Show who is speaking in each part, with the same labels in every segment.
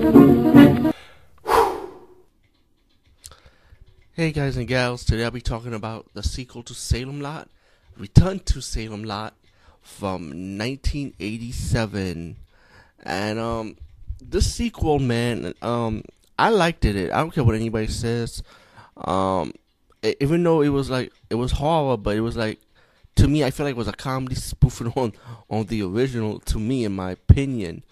Speaker 1: Hey guys and gals, today I'll be talking about the sequel to Salem Lot, Return to Salem Lot from 1987. And um this sequel, man, um I liked it. I don't care what anybody says. Um even though it was like it was horror, but it was like to me I feel like it was a comedy spoofing on on the original to me in my opinion.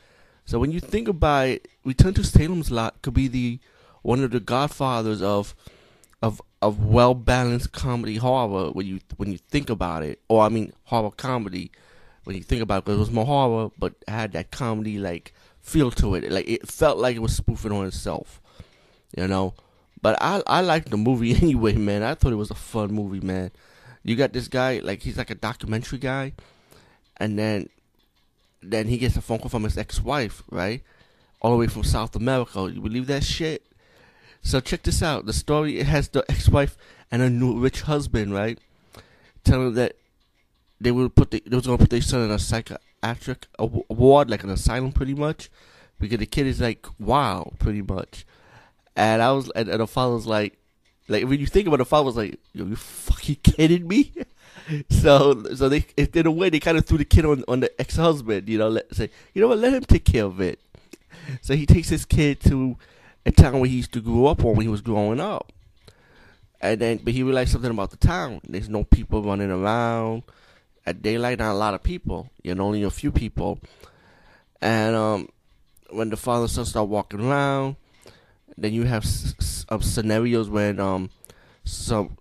Speaker 1: So when you think about it, Return to Salem's Lot could be the one of the godfathers of of of well balanced comedy horror when you when you think about it, or I mean horror comedy when you think about it, because it was more horror but had that comedy like feel to it. Like it felt like it was spoofing on itself, you know. But I I liked the movie anyway, man. I thought it was a fun movie, man. You got this guy like he's like a documentary guy, and then then he gets a phone call from his ex wife, right, all the way from South America. You believe that shit? So check this out. The story it has the ex-wife and a new rich husband, right? Telling that they will put the, they was gonna put their son in a psychiatric ward, like an asylum, pretty much, because the kid is like wow, pretty much. And I was, and, and the father was like, like when you think about it, the father was like, "Yo, you fucking kidding me?" so, so they in a way they kind of threw the kid on on the ex-husband, you know, let say, you know what, let him take care of it. So he takes his kid to a town where he used to grow up on when he was growing up. And then, but he realized something about the town. There's no people running around at daylight. Not a lot of people. You know, only a few people. And um, when the father and son start walking around, then you have s- s- uh, scenarios when um, some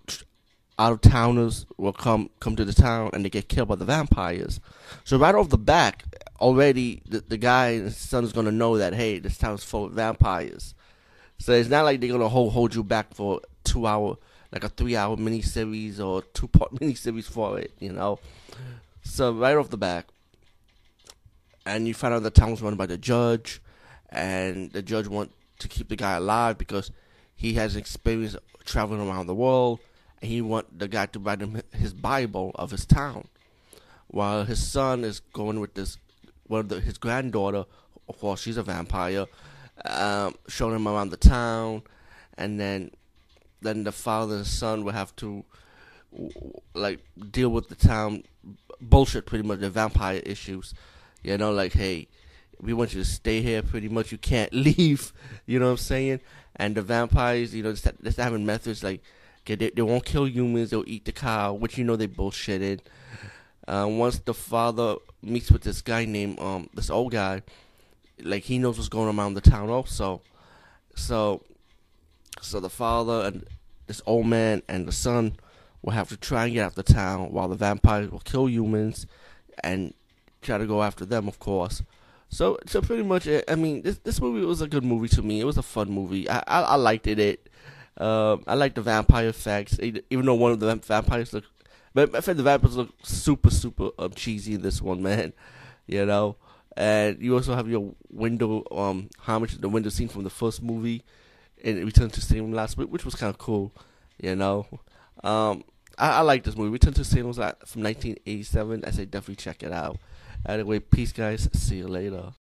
Speaker 1: out of towners will come come to the town and they get killed by the vampires. So right off the back, already the, the guy and his son is gonna know that hey, this town's full of vampires. So it's not like they're gonna hold hold you back for two hour, like a three hour miniseries or two part miniseries for it, you know. So right off the back, and you find out the town was run by the judge, and the judge want to keep the guy alive because he has experience traveling around the world, and he want the guy to write him his Bible of his town, while his son is going with this one of the, his granddaughter. Of course, she's a vampire um, showing him around the town, and then then the father and son will have to like deal with the town bullshit, pretty much the vampire issues. You know, like hey, we want you to stay here. Pretty much, you can't leave. You know what I'm saying? And the vampires, you know, just having methods like they, they won't kill humans. They'll eat the cow, which you know they bullshitted. Uh, once the father meets with this guy named um this old guy, like he knows what's going on around the town also. So so the father and this old man and the son will have to try and get out of the town while the vampires will kill humans and try to go after them of course. So so pretty much it, I mean this this movie was a good movie to me. It was a fun movie. I I, I liked it. It um I like the vampire effects even though one of the vampires look but I think the vampires look super super um, cheesy in this one man. You know and you also have your window um homage to the window scene from the first movie in Return to Salem last week, which was kind of cool, you know. Um, I, I like this movie. Return to Salem was from 1987. I say definitely check it out. Anyway, peace, guys. See you later.